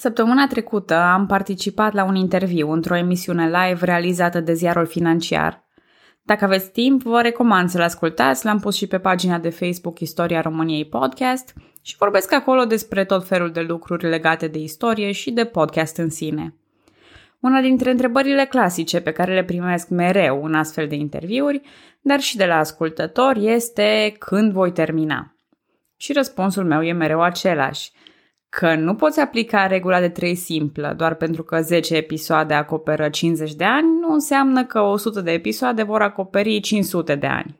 Săptămâna trecută am participat la un interviu într-o emisiune live realizată de ziarul financiar. Dacă aveți timp, vă recomand să-l ascultați, l-am pus și pe pagina de Facebook Istoria României Podcast și vorbesc acolo despre tot felul de lucruri legate de istorie și de podcast în sine. Una dintre întrebările clasice pe care le primesc mereu în astfel de interviuri, dar și de la ascultători, este când voi termina. Și răspunsul meu e mereu același – că nu poți aplica regula de 3 simplă doar pentru că 10 episoade acoperă 50 de ani, nu înseamnă că 100 de episoade vor acoperi 500 de ani.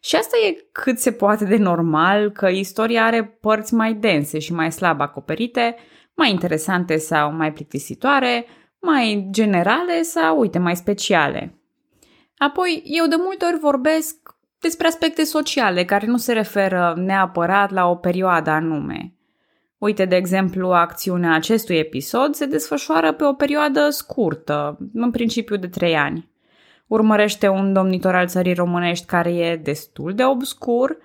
Și asta e cât se poate de normal că istoria are părți mai dense și mai slab acoperite, mai interesante sau mai plictisitoare, mai generale sau, uite, mai speciale. Apoi, eu de multe ori vorbesc despre aspecte sociale care nu se referă neapărat la o perioadă anume. Uite, de exemplu, acțiunea acestui episod se desfășoară pe o perioadă scurtă, în principiu de trei ani. Urmărește un domnitor al țării românești care e destul de obscur,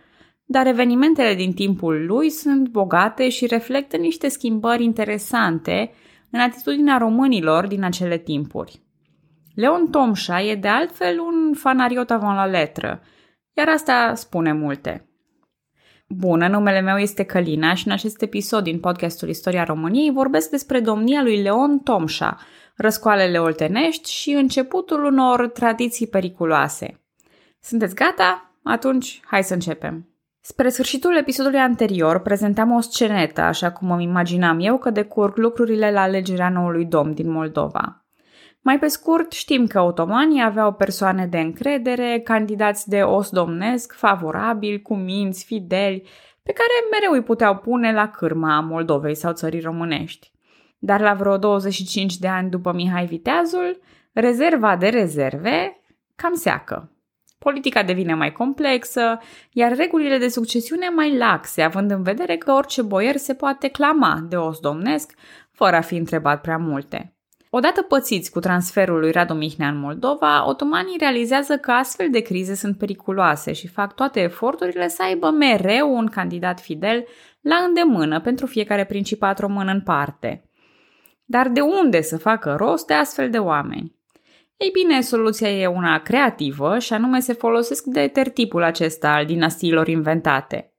dar evenimentele din timpul lui sunt bogate și reflectă niște schimbări interesante în atitudinea românilor din acele timpuri. Leon Tomșa e de altfel un fanariot avant la letră, iar asta spune multe. Bună, numele meu este Călina și în acest episod din podcastul Istoria României vorbesc despre domnia lui Leon Tomșa, răscoalele oltenești și începutul unor tradiții periculoase. Sunteți gata? Atunci, hai să începem. Spre sfârșitul episodului anterior prezentam o scenetă, așa cum îmi imaginam eu că decurg lucrurile la alegerea noului domn din Moldova. Mai pe scurt, știm că otomanii aveau persoane de încredere, candidați de os domnesc, favorabili, cu minți, fideli, pe care mereu îi puteau pune la cârma Moldovei sau țării românești. Dar la vreo 25 de ani după Mihai Viteazul, rezerva de rezerve cam seacă. Politica devine mai complexă, iar regulile de succesiune mai laxe, având în vedere că orice boier se poate clama de os domnesc, fără a fi întrebat prea multe. Odată pățiți cu transferul lui Radu Mihnea în Moldova, otomanii realizează că astfel de crize sunt periculoase și fac toate eforturile să aibă mereu un candidat fidel la îndemână pentru fiecare principat român în parte. Dar de unde să facă rost de astfel de oameni? Ei bine, soluția e una creativă și anume se folosesc de tertipul acesta al dinastiilor inventate.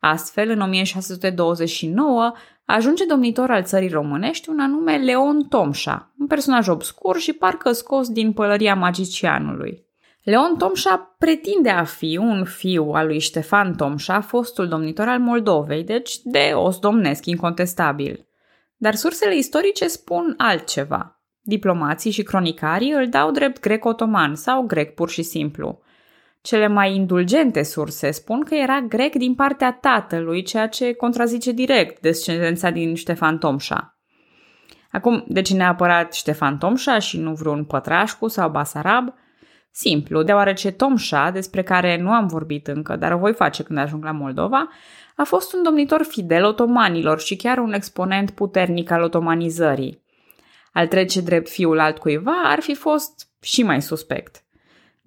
Astfel, în 1629, ajunge domnitor al țării românești un anume Leon Tomșa, un personaj obscur și parcă scos din pălăria magicianului. Leon Tomșa pretinde a fi un fiu al lui Ștefan Tomșa, fostul domnitor al Moldovei, deci de os domnesc incontestabil. Dar sursele istorice spun altceva. Diplomații și cronicarii îl dau drept grec-otoman sau grec pur și simplu. Cele mai indulgente surse spun că era grec din partea tatălui, ceea ce contrazice direct descendența din Ștefan Tomșa. Acum, de ce neapărat Ștefan Tomșa și nu vreun pătrașcu sau basarab? Simplu, deoarece Tomșa, despre care nu am vorbit încă, dar o voi face când ajung la Moldova, a fost un domnitor fidel otomanilor și chiar un exponent puternic al otomanizării. Al trece drept fiul altcuiva ar fi fost și mai suspect.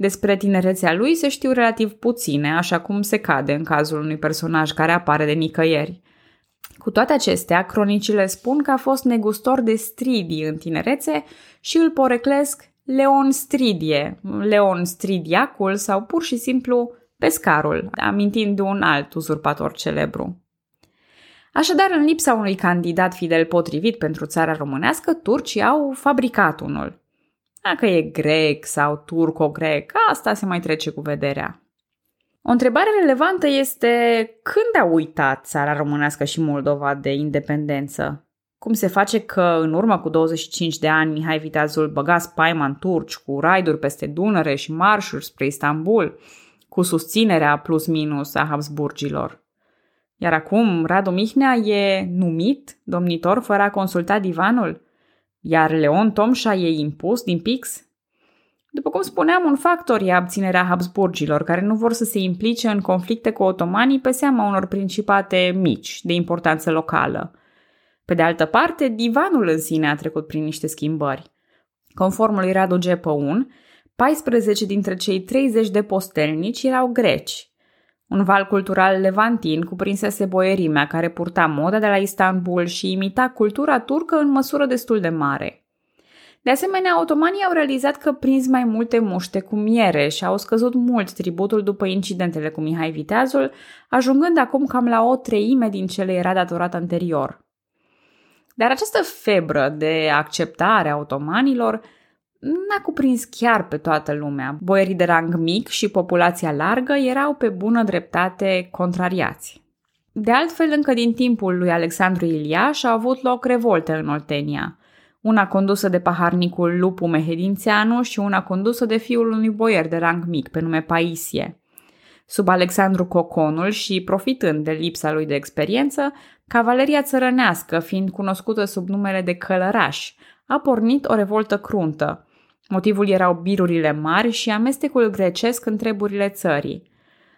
Despre tinerețea lui se știu relativ puține, așa cum se cade în cazul unui personaj care apare de nicăieri. Cu toate acestea, cronicile spun că a fost negustor de stridii în tinerețe și îl poreclesc Leon Stridie, Leon Stridiacul sau pur și simplu pescarul, amintind un alt uzurpator celebru. Așadar, în lipsa unui candidat fidel potrivit pentru țara românească, turcii au fabricat unul. Dacă e grec sau turco-grec, asta se mai trece cu vederea. O întrebare relevantă este când a uitat țara românească și Moldova de independență? Cum se face că în urmă cu 25 de ani Mihai Viteazul băga spaima în turci cu raiduri peste Dunăre și marșuri spre Istanbul, cu susținerea plus-minus a Habsburgilor? Iar acum Radu Mihnea e numit domnitor fără a consulta divanul? Iar Leon Tomșa e impus din pix? După cum spuneam, un factor e abținerea Habsburgilor, care nu vor să se implice în conflicte cu otomanii pe seama unor principate mici, de importanță locală. Pe de altă parte, divanul în sine a trecut prin niște schimbări. Conform lui Radu Gepăun, 14 dintre cei 30 de postelnici erau greci. Un val cultural levantin cuprinsese boierimea care purta moda de la Istanbul și imita cultura turcă în măsură destul de mare. De asemenea, otomanii au realizat că prins mai multe muște cu miere și au scăzut mult tributul după incidentele cu Mihai Viteazul, ajungând acum cam la o treime din ce le era datorat anterior. Dar această febră de acceptare a otomanilor n-a cuprins chiar pe toată lumea. Boierii de rang mic și populația largă erau pe bună dreptate contrariați. De altfel, încă din timpul lui Alexandru Iliaș au avut loc revolte în Oltenia. Una condusă de paharnicul Lupu Mehedințeanu și una condusă de fiul unui boier de rang mic pe nume Paisie. Sub Alexandru Coconul și profitând de lipsa lui de experiență, cavaleria țărănească, fiind cunoscută sub numele de călăraș, a pornit o revoltă cruntă, Motivul erau birurile mari și amestecul grecesc în treburile țării.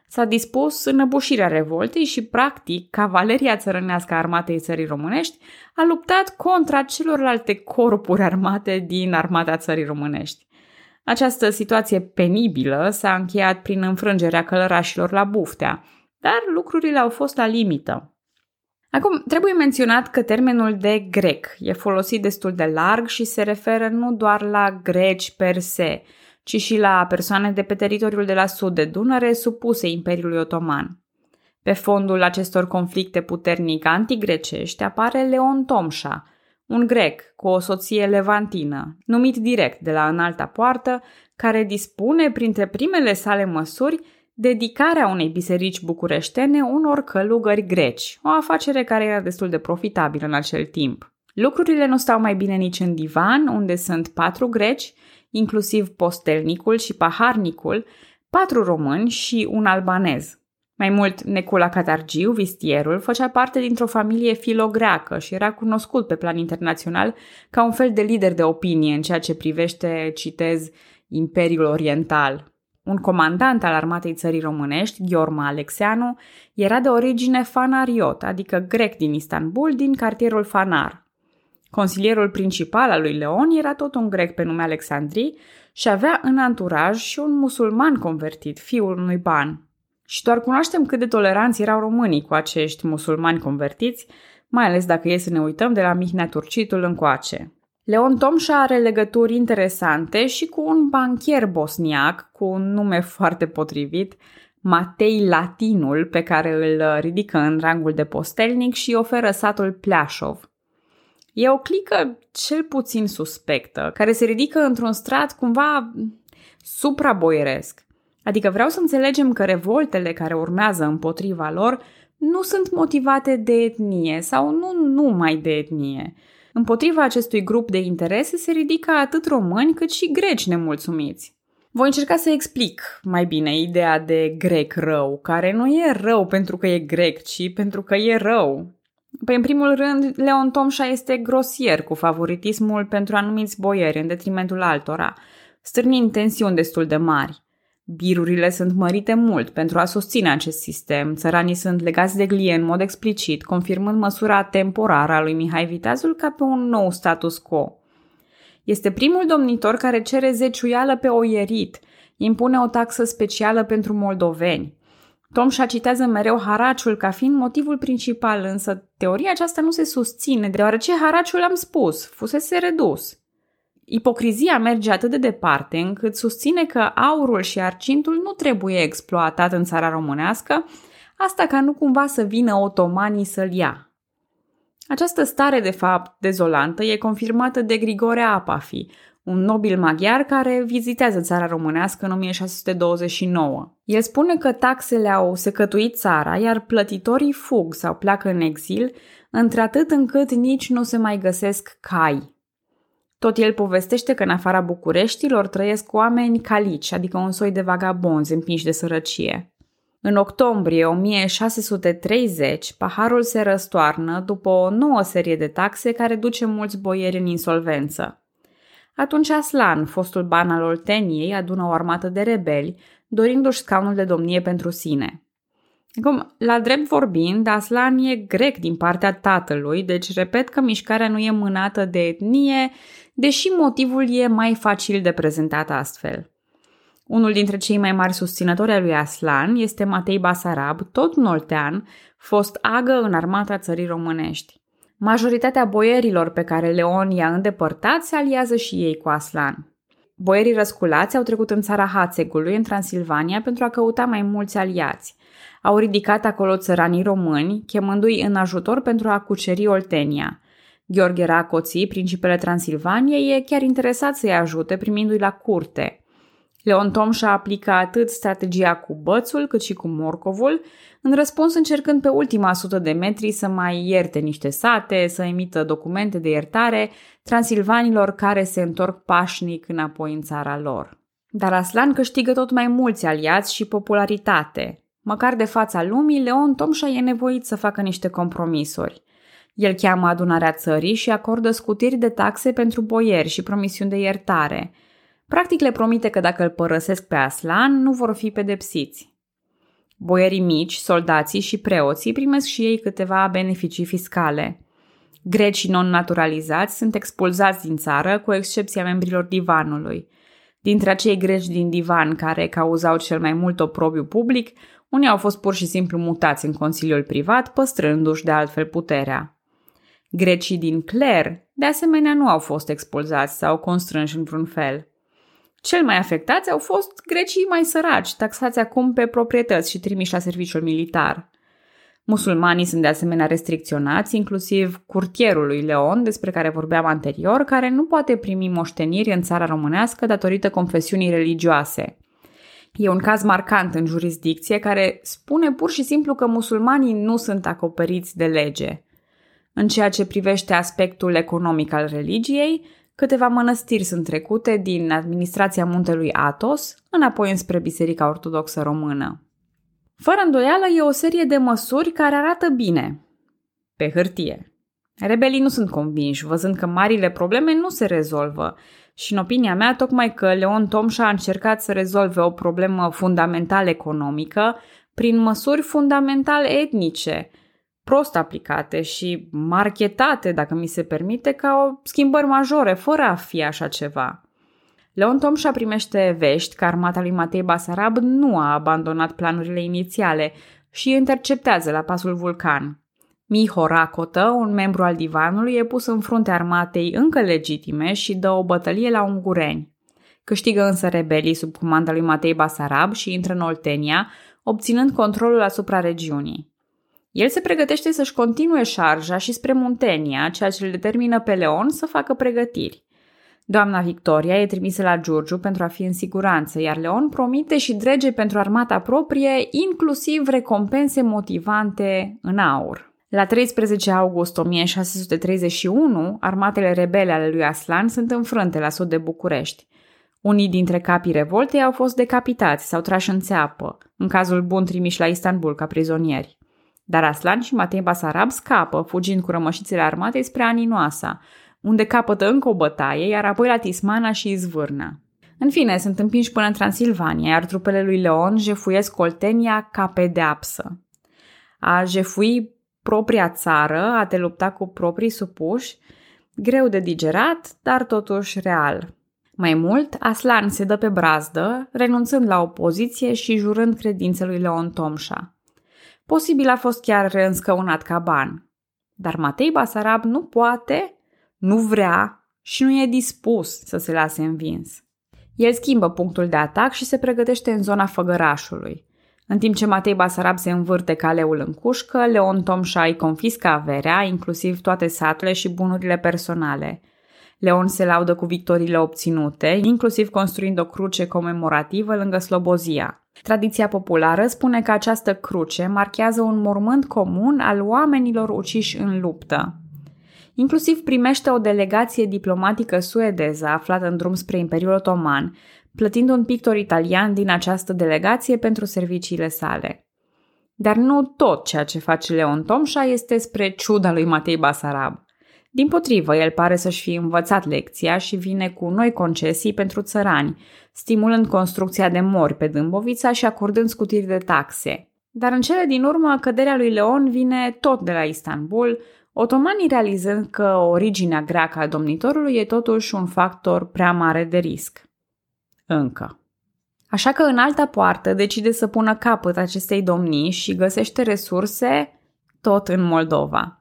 S-a dispus înăbușirea revoltei și, practic, cavaleria țărănească a armatei țării românești a luptat contra celorlalte corpuri armate din armata țării românești. Această situație penibilă s-a încheiat prin înfrângerea călărașilor la Buftea, dar lucrurile au fost la limită. Acum, trebuie menționat că termenul de grec e folosit destul de larg și se referă nu doar la greci per se, ci și la persoane de pe teritoriul de la sud de Dunăre supuse Imperiului Otoman. Pe fondul acestor conflicte puternic antigrecești apare Leon Tomșa, un grec cu o soție levantină, numit direct de la înalta poartă, care dispune printre primele sale măsuri dedicarea unei biserici bucureștene unor călugări greci, o afacere care era destul de profitabilă în acel timp. Lucrurile nu stau mai bine nici în divan, unde sunt patru greci, inclusiv postelnicul și paharnicul, patru români și un albanez. Mai mult, Necula Catargiu, vistierul, făcea parte dintr-o familie filogreacă și era cunoscut pe plan internațional ca un fel de lider de opinie în ceea ce privește, citez, Imperiul Oriental. Un comandant al armatei țării românești, Gheorma Alexeanu, era de origine fanariot, adică grec din Istanbul, din cartierul Fanar. Consilierul principal al lui Leon era tot un grec pe nume Alexandrii și avea în anturaj și un musulman convertit, fiul unui ban. Și doar cunoaștem cât de toleranți erau românii cu acești musulmani convertiți, mai ales dacă e să ne uităm de la Mihnea Turcitul încoace. Leon Tomșa are legături interesante și cu un banchier bosniac cu un nume foarte potrivit, Matei Latinul, pe care îl ridică în rangul de postelnic și oferă satul Pleașov. E o clică cel puțin suspectă, care se ridică într-un strat cumva supraboieresc. Adică vreau să înțelegem că revoltele care urmează împotriva lor nu sunt motivate de etnie sau nu numai de etnie, Împotriva acestui grup de interese se ridică atât români cât și greci nemulțumiți. Voi încerca să explic mai bine ideea de grec rău, care nu e rău pentru că e grec, ci pentru că e rău. Păi, în primul rând, Leon Tomșa este grosier cu favoritismul pentru anumiți boieri în detrimentul altora, stârnind tensiuni destul de mari. Birurile sunt mărite mult pentru a susține acest sistem. Țăranii sunt legați de glie în mod explicit, confirmând măsura temporară a lui Mihai Viteazul ca pe un nou status quo. Este primul domnitor care cere zeciuială pe oierit, impune o taxă specială pentru moldoveni. Tom și citează mereu haraciul ca fiind motivul principal, însă teoria aceasta nu se susține, deoarece haraciul, am spus, fusese redus. Ipocrizia merge atât de departe încât susține că aurul și arcintul nu trebuie exploatat în țara românească, asta ca nu cumva să vină otomanii să-l ia. Această stare, de fapt, dezolantă e confirmată de Grigore Apafi, un nobil maghiar care vizitează țara românească în 1629. El spune că taxele au secătuit țara, iar plătitorii fug sau pleacă în exil, într-atât încât nici nu se mai găsesc cai. Tot el povestește că în afara Bucureștilor trăiesc oameni calici, adică un soi de vagabonzi împinși de sărăcie. În octombrie 1630, paharul se răstoarnă după o nouă serie de taxe care duce mulți boieri în insolvență. Atunci Aslan, fostul ban al Olteniei, adună o armată de rebeli, dorindu-și scaunul de domnie pentru sine. Acum, la drept vorbind, Aslan e grec din partea tatălui, deci repet că mișcarea nu e mânată de etnie, deși motivul e mai facil de prezentat astfel. Unul dintre cei mai mari susținători ai lui Aslan este Matei Basarab, tot un oltean, fost agă în armata țării românești. Majoritatea boierilor pe care Leon i-a îndepărtat se aliază și ei cu Aslan. Boierii răsculați au trecut în țara Hațegului, în Transilvania, pentru a căuta mai mulți aliați. Au ridicat acolo țăranii români, chemându-i în ajutor pentru a cuceri Oltenia. Gheorghe Racoții, principele Transilvaniei, e chiar interesat să-i ajute, primindu-i la curte – Leon Tomșa aplică atât strategia cu bățul cât și cu morcovul, în răspuns încercând pe ultima sută de metri să mai ierte niște sate, să emită documente de iertare transilvanilor care se întorc pașnic înapoi în țara lor. Dar Aslan câștigă tot mai mulți aliați și popularitate. Măcar de fața lumii, Leon Tomșa e nevoit să facă niște compromisuri. El cheamă adunarea țării și acordă scutiri de taxe pentru boieri și promisiuni de iertare – Practic le promite că dacă îl părăsesc pe Aslan, nu vor fi pedepsiți. Boierii mici, soldații și preoții primesc și ei câteva beneficii fiscale. Grecii non-naturalizați sunt expulzați din țară, cu excepția membrilor divanului. Dintre acei greci din divan care cauzau cel mai mult oprobiu public, unii au fost pur și simplu mutați în consiliul privat, păstrându-și de altfel puterea. Grecii din cler, de asemenea, nu au fost expulzați sau constrânși în vreun fel. Cel mai afectați au fost grecii mai săraci, taxați acum pe proprietăți și trimiși la serviciul militar. Musulmanii sunt de asemenea restricționați, inclusiv curtierul lui Leon, despre care vorbeam anterior, care nu poate primi moșteniri în țara românească datorită confesiunii religioase. E un caz marcant în jurisdicție care spune pur și simplu că musulmanii nu sunt acoperiți de lege. În ceea ce privește aspectul economic al religiei, Câteva mănăstiri sunt trecute din administrația muntelui Atos înapoi înspre Biserica Ortodoxă Română. Fără îndoială e o serie de măsuri care arată bine. Pe hârtie. Rebelii nu sunt convinși, văzând că marile probleme nu se rezolvă și, în opinia mea, tocmai că Leon Tomșa a încercat să rezolve o problemă fundamental economică prin măsuri fundamental etnice – prost aplicate și marketate, dacă mi se permite, ca o schimbări majore, fără a fi așa ceva. Leon Tomșa primește vești că armata lui Matei Basarab nu a abandonat planurile inițiale și interceptează la pasul Vulcan. Miho Racotă, un membru al divanului, e pus în frunte armatei încă legitime și dă o bătălie la ungureni. Câștigă însă rebelii sub comanda lui Matei Basarab și intră în Oltenia, obținând controlul asupra regiunii. El se pregătește să-și continue șarja și spre Muntenia, ceea ce îl determină pe Leon să facă pregătiri. Doamna Victoria e trimisă la Giurgiu pentru a fi în siguranță, iar Leon promite și drege pentru armata proprie, inclusiv recompense motivante în aur. La 13 august 1631, armatele rebele ale lui Aslan sunt înfrânte la sud de București. Unii dintre capii revoltei au fost decapitați sau trași în țeapă, în cazul bun trimiși la Istanbul ca prizonieri. Dar Aslan și Matei Basarab scapă, fugind cu rămășițele armatei spre Aninoasa, unde capătă încă o bătaie, iar apoi la Tismana și Izvârna. În fine, sunt împinși până în Transilvania, iar trupele lui Leon jefuiesc Coltenia ca pedeapsă. A jefui propria țară, a te lupta cu proprii supuși, greu de digerat, dar totuși real. Mai mult, Aslan se dă pe brazdă, renunțând la opoziție și jurând credințe lui Leon Tomșa. Posibil a fost chiar reînscăunat ca ban. Dar Matei Basarab nu poate, nu vrea și nu e dispus să se lase învins. El schimbă punctul de atac și se pregătește în zona făgărașului. În timp ce Matei Basarab se învârte ca leul în cușcă, Leon Tomșa îi confiscă averea, inclusiv toate satele și bunurile personale. Leon se laudă cu victoriile obținute, inclusiv construind o cruce comemorativă lângă Slobozia. Tradiția populară spune că această cruce marchează un mormânt comun al oamenilor uciși în luptă. Inclusiv primește o delegație diplomatică suedeză aflată în drum spre Imperiul Otoman, plătind un pictor italian din această delegație pentru serviciile sale. Dar nu tot ceea ce face Leon Tomșa este spre ciuda lui Matei Basarab. Din potrivă, el pare să-și fi învățat lecția și vine cu noi concesii pentru țărani, stimulând construcția de mori pe Dâmbovița și acordând scutiri de taxe. Dar în cele din urmă, căderea lui Leon vine tot de la Istanbul, otomanii realizând că originea greacă a domnitorului e totuși un factor prea mare de risc. Încă. Așa că în alta poartă decide să pună capăt acestei domnii și găsește resurse tot în Moldova.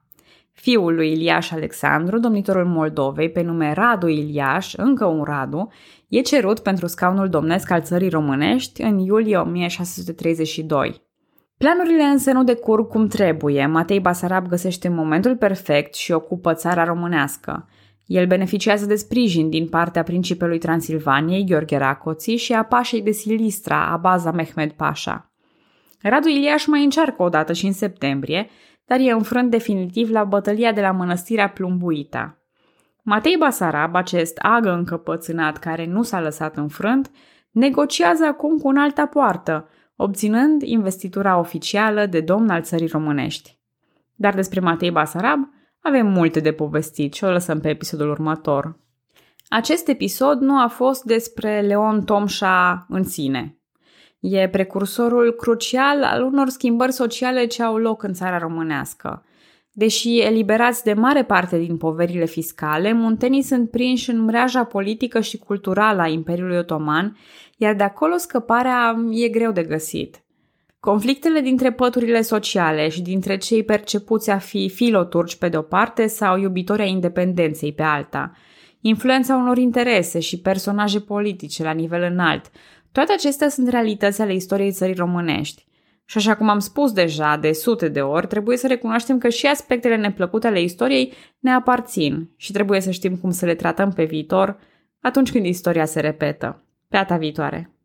Fiul lui Iliaș Alexandru, domnitorul Moldovei, pe nume Radu Iliaș, încă un Radu, e cerut pentru scaunul domnesc al țării românești în iulie 1632. Planurile însă nu decurg cum trebuie. Matei Basarab găsește momentul perfect și ocupă țara românească. El beneficiază de sprijin din partea principelui Transilvaniei, Gheorghe Racoții, și a pașei de Silistra, Abaza Mehmed Pașa. Radu Iliaș mai încearcă o dată și în septembrie, dar e înfrânt definitiv la bătălia de la mănăstirea Plumbuita. Matei Basarab, acest agă încăpățânat care nu s-a lăsat înfrânt, negociază acum cu un alta poartă, obținând investitura oficială de domn al țării românești. Dar despre Matei Basarab avem multe de povestit și o lăsăm pe episodul următor. Acest episod nu a fost despre Leon Tomșa în sine, E precursorul crucial al unor schimbări sociale ce au loc în țara românească. Deși eliberați de mare parte din poverile fiscale, muntenii sunt prinși în mreaja politică și culturală a Imperiului Otoman, iar de acolo scăparea e greu de găsit. Conflictele dintre păturile sociale și dintre cei percepuți a fi filoturci pe de-o parte sau iubitoria independenței pe alta, influența unor interese și personaje politice la nivel înalt, toate acestea sunt realități ale istoriei țării românești. Și așa cum am spus deja de sute de ori, trebuie să recunoaștem că și aspectele neplăcute ale istoriei ne aparțin și trebuie să știm cum să le tratăm pe viitor atunci când istoria se repetă. Pe data viitoare!